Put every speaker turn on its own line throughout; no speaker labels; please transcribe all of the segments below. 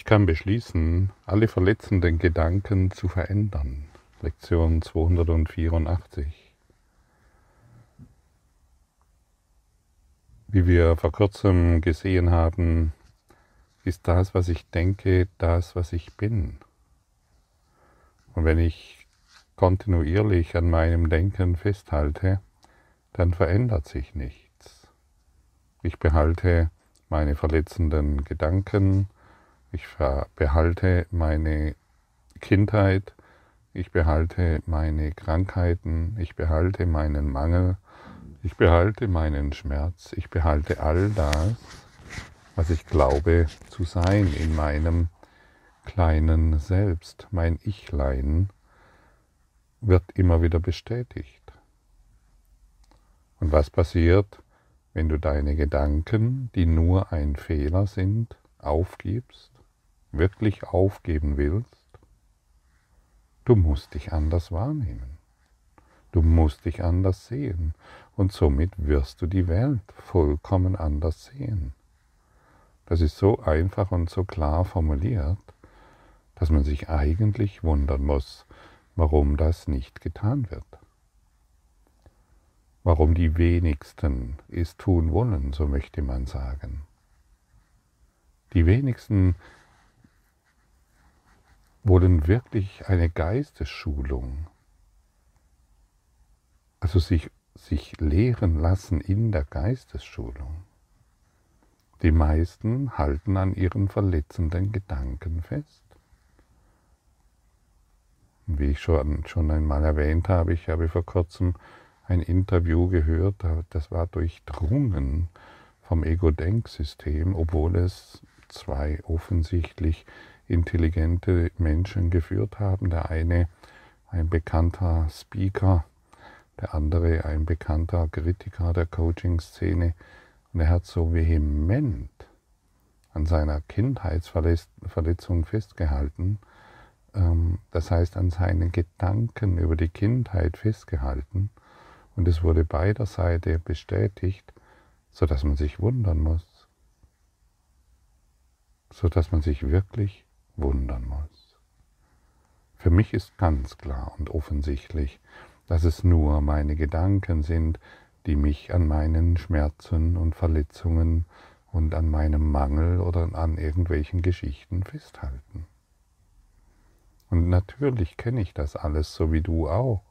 Ich kann beschließen, alle verletzenden Gedanken zu verändern. Lektion 284. Wie wir vor kurzem gesehen haben, ist das, was ich denke, das, was ich bin. Und wenn ich kontinuierlich an meinem Denken festhalte, dann verändert sich nichts. Ich behalte meine verletzenden Gedanken, ich behalte meine Kindheit, ich behalte meine Krankheiten, ich behalte meinen Mangel, ich behalte meinen Schmerz, ich behalte all das, was ich glaube zu sein in meinem kleinen Selbst, mein Ichlein, wird immer wieder bestätigt. Und was passiert, wenn du deine Gedanken, die nur ein Fehler sind, aufgibst, wirklich aufgeben willst? Du musst dich anders wahrnehmen. Du musst dich anders sehen und somit wirst du die Welt vollkommen anders sehen. Das ist so einfach und so klar formuliert, dass man sich eigentlich wundern muss, warum das nicht getan wird. Warum die wenigsten es tun wollen, so möchte man sagen. Die wenigsten wollen wirklich eine Geistesschulung, also sich, sich lehren lassen in der Geistesschulung. Die meisten halten an ihren verletzenden Gedanken fest. Wie ich schon, schon einmal erwähnt habe, ich habe vor kurzem ein Interview gehört, das war durchdrungen vom Ego-Denksystem, obwohl es zwei offensichtlich intelligente Menschen geführt haben. Der eine ein bekannter Speaker, der andere ein bekannter Kritiker der Coaching-Szene. Und er hat so vehement an seiner Kindheitsverletzung festgehalten, ähm, das heißt an seinen Gedanken über die Kindheit festgehalten und es wurde beider Seite bestätigt, sodass man sich wundern muss, sodass man sich wirklich wundern muss. Für mich ist ganz klar und offensichtlich, dass es nur meine Gedanken sind, die mich an meinen Schmerzen und Verletzungen und an meinem Mangel oder an irgendwelchen Geschichten festhalten. Und natürlich kenne ich das alles, so wie du auch.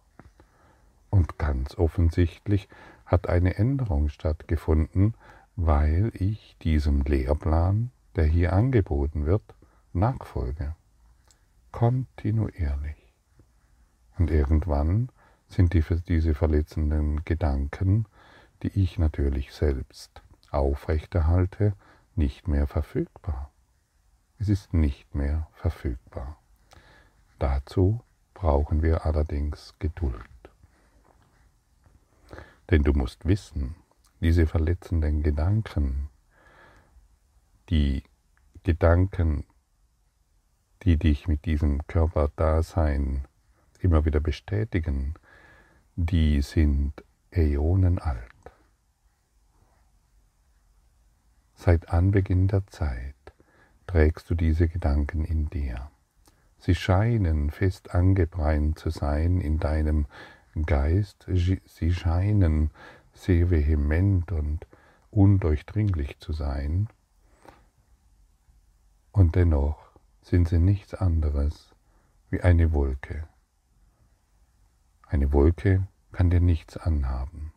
Und ganz offensichtlich hat eine Änderung stattgefunden, weil ich diesem Lehrplan, der hier angeboten wird, nachfolge. Kontinuierlich. Und irgendwann sind die, diese verletzenden Gedanken, die ich natürlich selbst aufrechterhalte, nicht mehr verfügbar. Es ist nicht mehr verfügbar. Dazu brauchen wir allerdings Geduld. Denn du musst wissen, diese verletzenden Gedanken, die Gedanken, die dich mit diesem Körperdasein immer wieder bestätigen, die sind äonenalt. Seit Anbeginn der Zeit trägst du diese Gedanken in dir. Sie scheinen fest angebrannt zu sein in deinem Geist, sie scheinen sehr vehement und undurchdringlich zu sein, und dennoch sind sie nichts anderes wie eine Wolke. Eine Wolke kann dir nichts anhaben,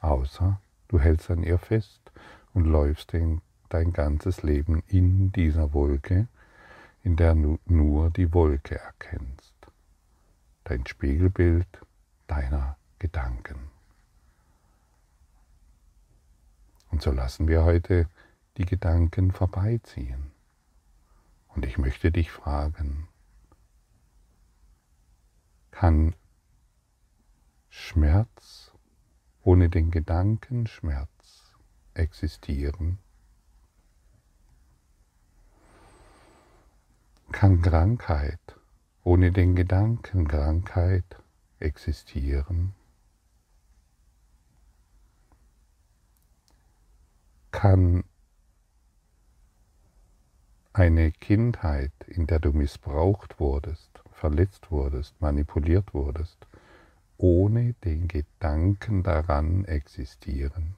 außer du hältst an ihr fest und läufst dein ganzes Leben in dieser Wolke, in der du nur die Wolke erkennst, dein Spiegelbild deiner Gedanken. Und so lassen wir heute die Gedanken vorbeiziehen. Und ich möchte dich fragen, kann Schmerz ohne den Gedanken Schmerz existieren? kann Krankheit ohne den Gedanken Krankheit existieren? Kann eine Kindheit, in der du missbraucht wurdest, verletzt wurdest, manipuliert wurdest, ohne den Gedanken daran existieren?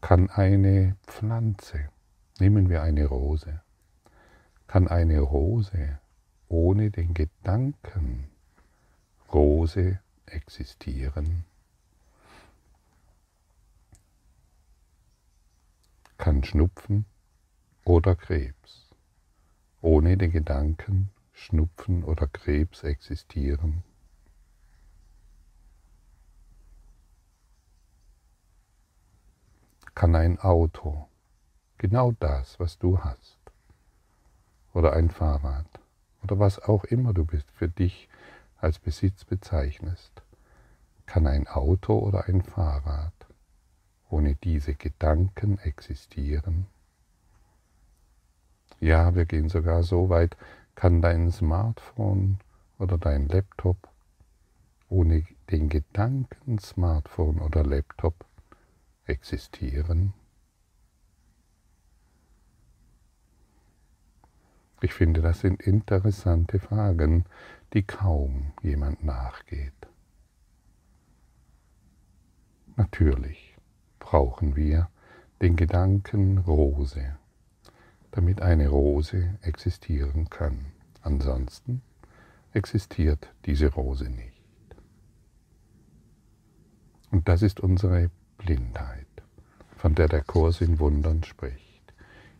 Kann eine Pflanze, nehmen wir eine Rose, kann eine Rose ohne den Gedanken Rose existieren? Kann Schnupfen oder Krebs ohne den Gedanken Schnupfen oder Krebs existieren? Kann ein Auto genau das, was du hast, oder ein Fahrrad, oder was auch immer du bist, für dich als Besitz bezeichnest, kann ein Auto oder ein Fahrrad ohne diese Gedanken existieren? Ja, wir gehen sogar so weit, kann dein Smartphone oder dein Laptop ohne den Gedanken Smartphone oder Laptop existieren? Ich finde, das sind interessante Fragen, die kaum jemand nachgeht. Natürlich brauchen wir den Gedanken Rose, damit eine Rose existieren kann. Ansonsten existiert diese Rose nicht. Und das ist unsere Blindheit, von der der Kurs in Wundern spricht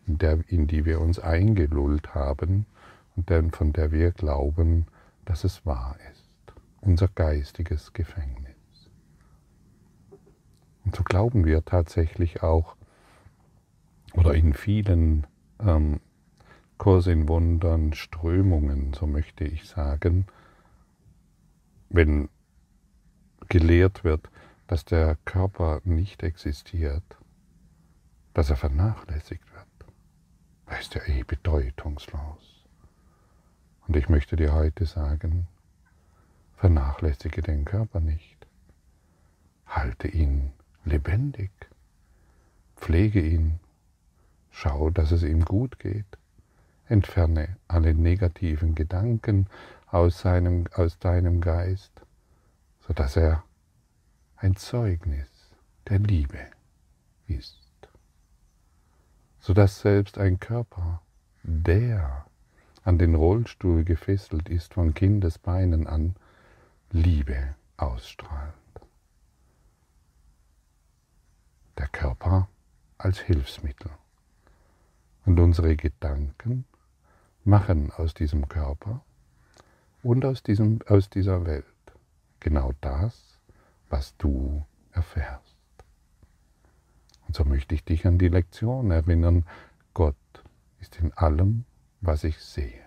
in, der, in die wir uns eingelullt haben und von der wir glauben, dass es wahr ist. Unser geistiges Gefängnis. Und so glauben wir tatsächlich auch, oder in vielen ähm, Kurs in Wundern, Strömungen, so möchte ich sagen, wenn gelehrt wird, dass der Körper nicht existiert, dass er vernachlässigt wird er ist ja eh bedeutungslos. Und ich möchte dir heute sagen, vernachlässige den Körper nicht. Halte ihn lebendig. Pflege ihn. Schau, dass es ihm gut geht. Entferne alle negativen Gedanken aus, seinem, aus deinem Geist, sodass er ein Zeugnis der Liebe ist sodass selbst ein Körper, der an den Rollstuhl gefesselt ist von Kindesbeinen an, Liebe ausstrahlt. Der Körper als Hilfsmittel. Und unsere Gedanken machen aus diesem Körper und aus, diesem, aus dieser Welt genau das, was du erfährst. Und so möchte ich dich an die Lektion erinnern, Gott ist in allem, was ich sehe.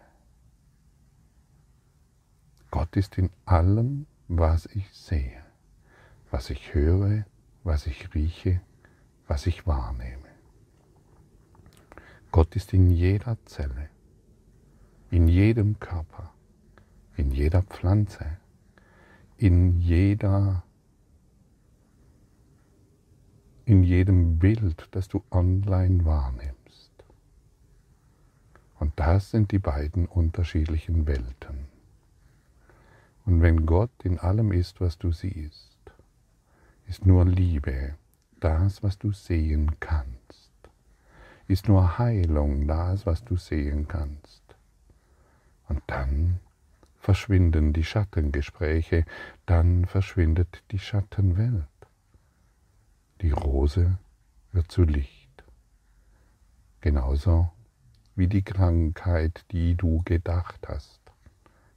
Gott ist in allem, was ich sehe, was ich höre, was ich rieche, was ich wahrnehme. Gott ist in jeder Zelle, in jedem Körper, in jeder Pflanze, in jeder in jedem Bild, das du online wahrnimmst. Und das sind die beiden unterschiedlichen Welten. Und wenn Gott in allem ist, was du siehst, ist nur Liebe das, was du sehen kannst. Ist nur Heilung das, was du sehen kannst. Und dann verschwinden die Schattengespräche, dann verschwindet die Schattenwelt. Die Rose wird zu Licht. Genauso wie die Krankheit, die du gedacht hast.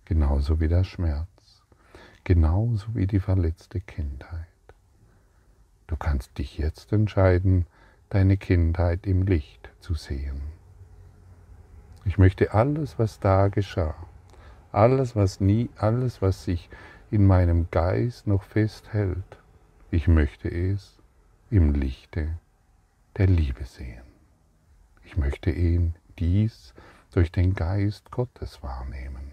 Genauso wie der Schmerz. Genauso wie die verletzte Kindheit. Du kannst dich jetzt entscheiden, deine Kindheit im Licht zu sehen. Ich möchte alles, was da geschah, alles, was nie, alles, was sich in meinem Geist noch festhält, ich möchte es im Lichte der Liebe sehen. Ich möchte ihn dies durch den Geist Gottes wahrnehmen.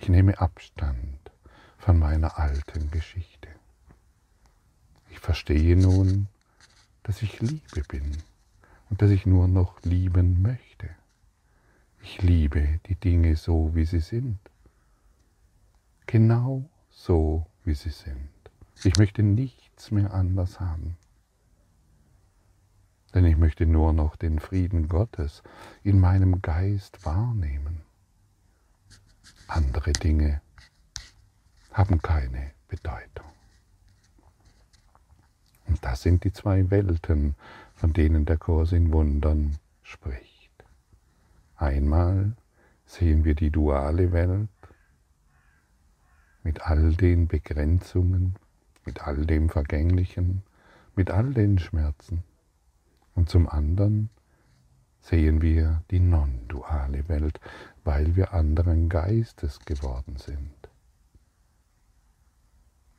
Ich nehme Abstand von meiner alten Geschichte. Ich verstehe nun, dass ich Liebe bin und dass ich nur noch lieben möchte. Ich liebe die Dinge so, wie sie sind. Genau so, wie sie sind. Ich möchte nichts mehr anders haben. Denn ich möchte nur noch den Frieden Gottes in meinem Geist wahrnehmen. Andere Dinge haben keine Bedeutung. Das sind die zwei Welten, von denen der Kurs in Wundern spricht. Einmal sehen wir die duale Welt mit all den Begrenzungen, mit all dem Vergänglichen, mit all den Schmerzen. Und zum anderen sehen wir die non-duale Welt, weil wir anderen Geistes geworden sind.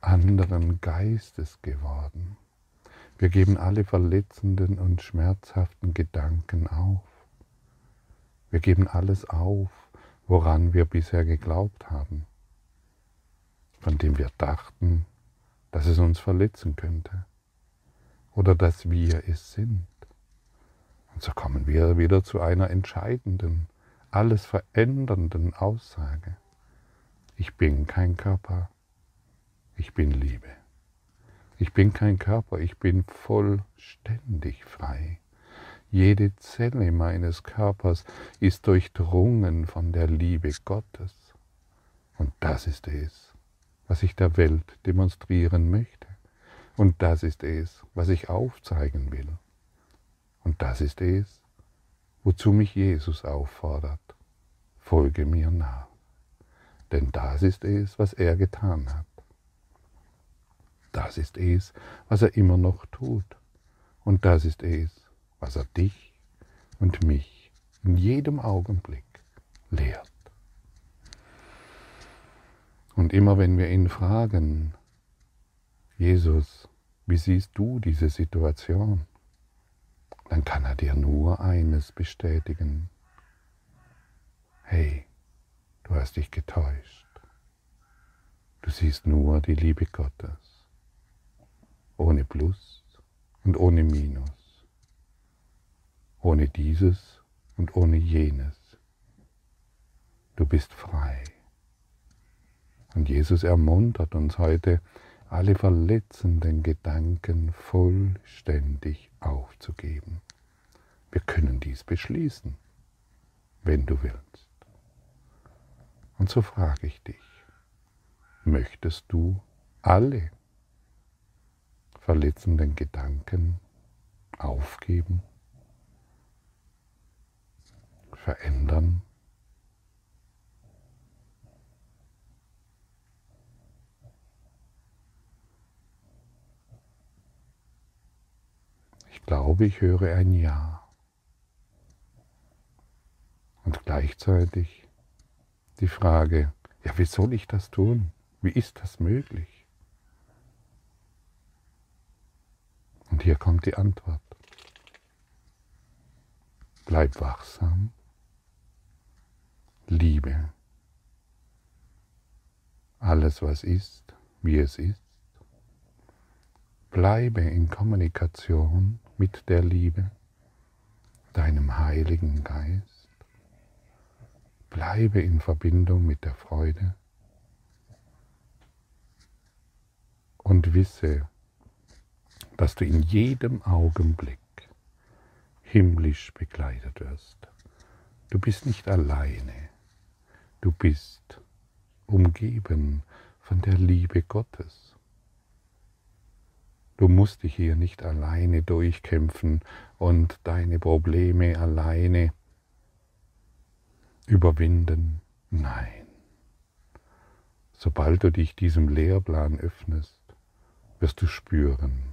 Anderen Geistes geworden. Wir geben alle verletzenden und schmerzhaften Gedanken auf. Wir geben alles auf, woran wir bisher geglaubt haben, von dem wir dachten, dass es uns verletzen könnte oder dass wir es sind. Und so kommen wir wieder zu einer entscheidenden, alles verändernden Aussage. Ich bin kein Körper, ich bin Liebe. Ich bin kein Körper, ich bin vollständig frei. Jede Zelle meines Körpers ist durchdrungen von der Liebe Gottes. Und das ist es, was ich der Welt demonstrieren möchte. Und das ist es, was ich aufzeigen will. Und das ist es, wozu mich Jesus auffordert. Folge mir nach. Denn das ist es, was er getan hat. Das ist es, was er immer noch tut. Und das ist es, was er dich und mich in jedem Augenblick lehrt. Und immer wenn wir ihn fragen, Jesus, wie siehst du diese Situation? dann kann er dir nur eines bestätigen. Hey, du hast dich getäuscht. Du siehst nur die Liebe Gottes, ohne Plus und ohne Minus, ohne dieses und ohne jenes. Du bist frei. Und Jesus ermuntert uns heute, alle verletzenden Gedanken vollständig aufzugeben. Wir können dies beschließen, wenn du willst. Und so frage ich dich, möchtest du alle verletzenden Gedanken aufgeben, verändern, Ich glaube, ich höre ein Ja. Und gleichzeitig die Frage, ja, wie soll ich das tun? Wie ist das möglich? Und hier kommt die Antwort. Bleib wachsam, liebe alles, was ist, wie es ist. Bleibe in Kommunikation mit der Liebe, deinem Heiligen Geist. Bleibe in Verbindung mit der Freude und wisse, dass du in jedem Augenblick himmlisch begleitet wirst. Du bist nicht alleine, du bist umgeben von der Liebe Gottes. Du musst dich hier nicht alleine durchkämpfen und deine Probleme alleine überwinden. Nein. Sobald du dich diesem Lehrplan öffnest, wirst du spüren,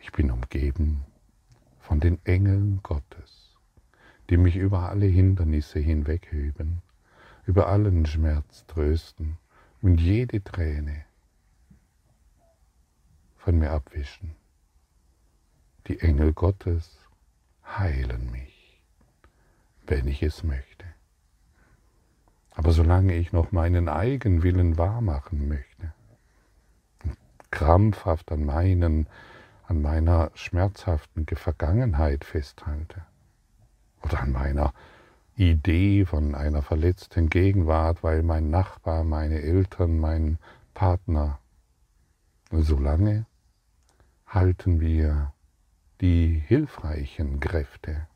ich bin umgeben von den Engeln Gottes, die mich über alle Hindernisse hinwegheben, über allen Schmerz trösten und jede Träne von mir abwischen. Die Engel Gottes heilen mich, wenn ich es möchte. Aber solange ich noch meinen Eigenwillen wahrmachen möchte, krampfhaft an, meinen, an meiner schmerzhaften Vergangenheit festhalte oder an meiner Idee von einer verletzten Gegenwart, weil mein Nachbar, meine Eltern, mein Partner, solange halten wir die hilfreichen Kräfte,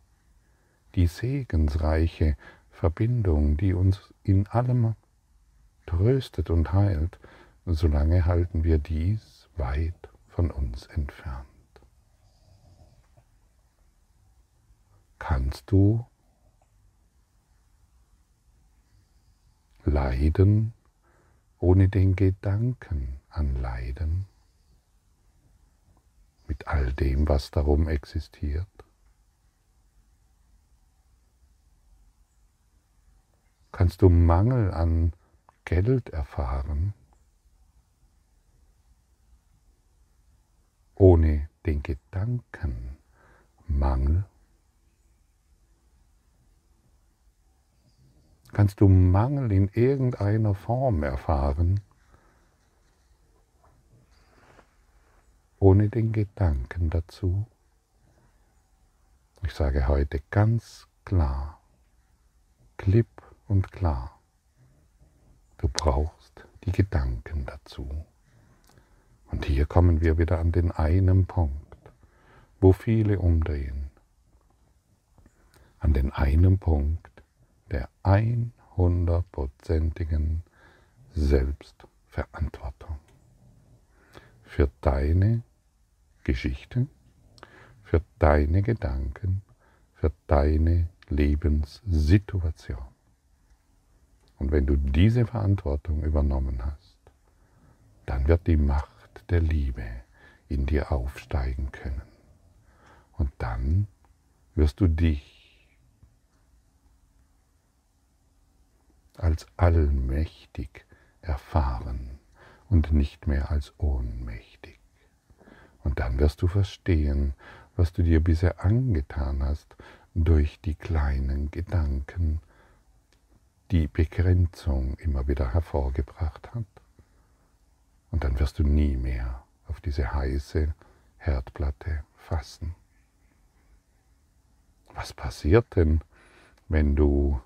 die segensreiche Verbindung, die uns in allem tröstet und heilt, solange halten wir dies weit von uns entfernt. Kannst du leiden ohne den Gedanken an Leiden, mit all dem, was darum existiert? Kannst du Mangel an Geld erfahren, ohne den Gedanken Mangel? Kannst du Mangel in irgendeiner Form erfahren, ohne den Gedanken dazu? Ich sage heute ganz klar, klipp und klar, du brauchst die Gedanken dazu. Und hier kommen wir wieder an den einen Punkt, wo viele umdrehen. An den einen Punkt der 100%igen Selbstverantwortung für deine Geschichte, für deine Gedanken, für deine Lebenssituation. Und wenn du diese Verantwortung übernommen hast, dann wird die Macht der Liebe in dir aufsteigen können. Und dann wirst du dich als allmächtig erfahren und nicht mehr als ohnmächtig. Und dann wirst du verstehen, was du dir bisher angetan hast durch die kleinen Gedanken, die Begrenzung immer wieder hervorgebracht hat. Und dann wirst du nie mehr auf diese heiße Herdplatte fassen. Was passiert denn, wenn du,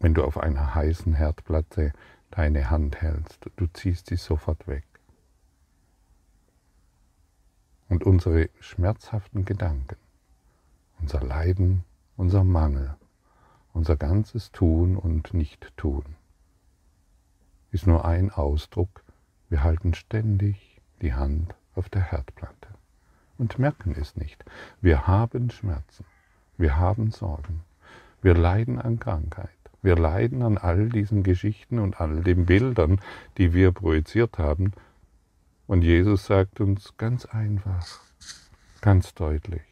wenn du auf einer heißen Herdplatte deine Hand hältst? Du ziehst sie sofort weg. Und unsere schmerzhaften Gedanken, unser Leiden, unser Mangel, unser ganzes Tun und Nicht-Tun ist nur ein Ausdruck, wir halten ständig die Hand auf der Herdplatte und merken es nicht. Wir haben Schmerzen, wir haben Sorgen, wir leiden an Krankheit, wir leiden an all diesen Geschichten und all den Bildern, die wir projiziert haben. Und Jesus sagt uns ganz einfach, ganz deutlich,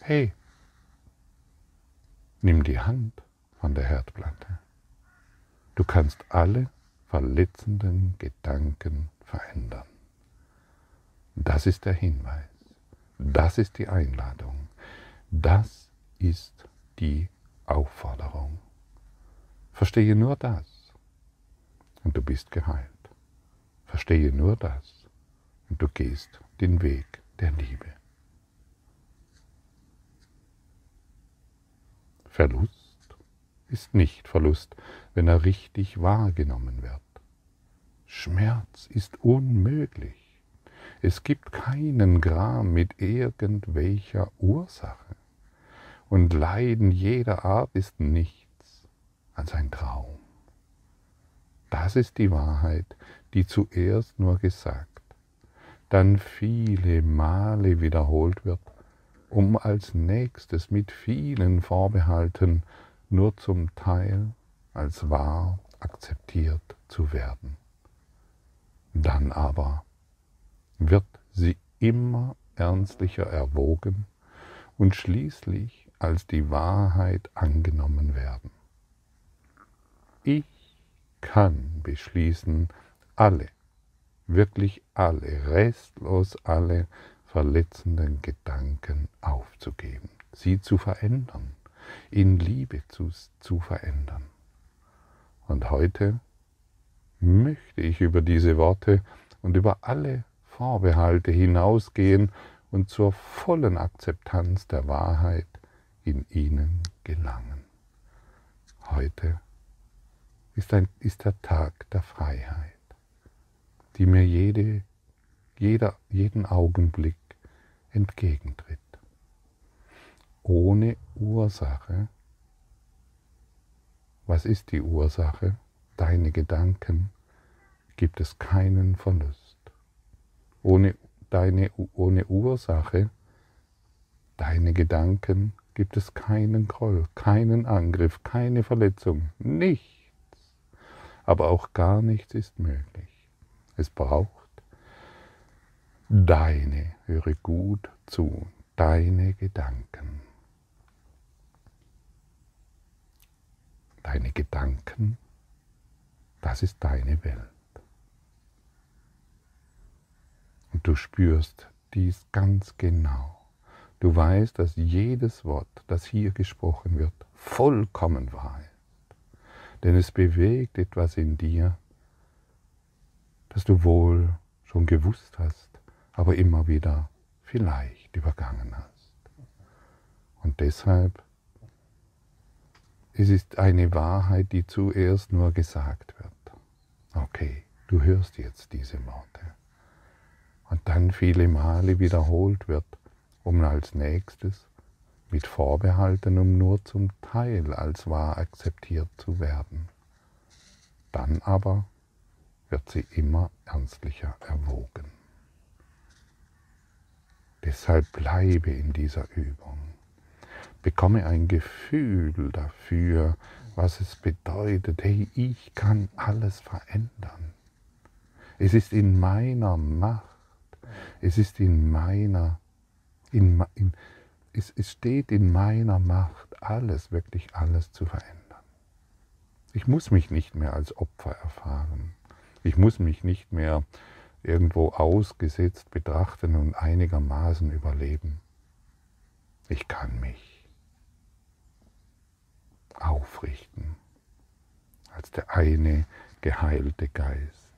hey, Nimm die Hand von der Herdplatte. Du kannst alle verletzenden Gedanken verändern. Das ist der Hinweis. Das ist die Einladung. Das ist die Aufforderung. Verstehe nur das und du bist geheilt. Verstehe nur das und du gehst den Weg der Liebe. Verlust ist nicht Verlust, wenn er richtig wahrgenommen wird. Schmerz ist unmöglich. Es gibt keinen Gram mit irgendwelcher Ursache. Und Leiden jeder Art ist nichts als ein Traum. Das ist die Wahrheit, die zuerst nur gesagt, dann viele Male wiederholt wird um als nächstes mit vielen Vorbehalten nur zum Teil als wahr akzeptiert zu werden. Dann aber wird sie immer ernstlicher erwogen und schließlich als die Wahrheit angenommen werden. Ich kann beschließen, alle, wirklich alle, restlos alle verletzenden Gedanken aufzugeben, sie zu verändern, in Liebe zu, zu verändern. Und heute möchte ich über diese Worte und über alle Vorbehalte hinausgehen und zur vollen Akzeptanz der Wahrheit in ihnen gelangen. Heute ist, ein, ist der Tag der Freiheit, die mir jede, jeder, jeden Augenblick entgegentritt. Ohne Ursache. Was ist die Ursache? Deine Gedanken gibt es keinen Verlust. Ohne, deine, ohne Ursache, deine Gedanken gibt es keinen Groll, keinen Angriff, keine Verletzung, nichts. Aber auch gar nichts ist möglich. Es braucht deine, höre gut zu, deine Gedanken. Deine Gedanken, das ist deine Welt. Und du spürst dies ganz genau. Du weißt, dass jedes Wort, das hier gesprochen wird, vollkommen wahr ist. Denn es bewegt etwas in dir, das du wohl schon gewusst hast, aber immer wieder vielleicht übergangen hast. Und deshalb, es ist eine Wahrheit, die zuerst nur gesagt wird. Okay, du hörst jetzt diese Worte. Und dann viele Male wiederholt wird, um als nächstes mit Vorbehalten, um nur zum Teil als wahr akzeptiert zu werden. Dann aber wird sie immer ernstlicher erwogen. Deshalb bleibe in dieser Übung. Bekomme ein Gefühl dafür, was es bedeutet, hey, ich kann alles verändern. Es ist in meiner Macht, es ist in meiner, in, in, es, es steht in meiner Macht, alles, wirklich alles zu verändern. Ich muss mich nicht mehr als Opfer erfahren. Ich muss mich nicht mehr irgendwo ausgesetzt betrachten und einigermaßen überleben. Ich kann mich aufrichten als der eine geheilte Geist,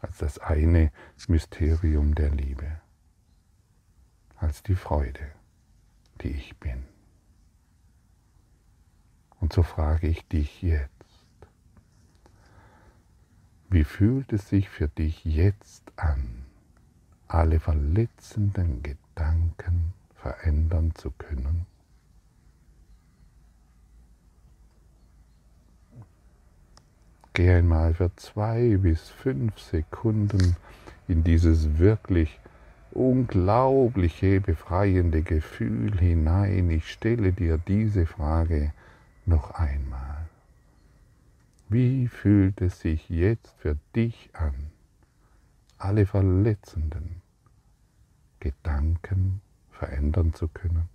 als das eine Mysterium der Liebe, als die Freude, die ich bin. Und so frage ich dich jetzt, wie fühlt es sich für dich jetzt an, alle verletzenden Gedanken verändern zu können? Geh einmal für zwei bis fünf Sekunden in dieses wirklich unglaubliche, befreiende Gefühl hinein. Ich stelle dir diese Frage noch einmal. Wie fühlt es sich jetzt für dich an, alle verletzenden Gedanken verändern zu können?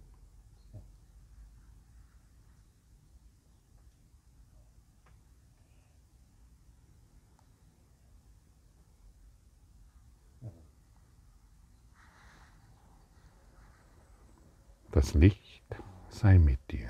Das Licht sei mit dir.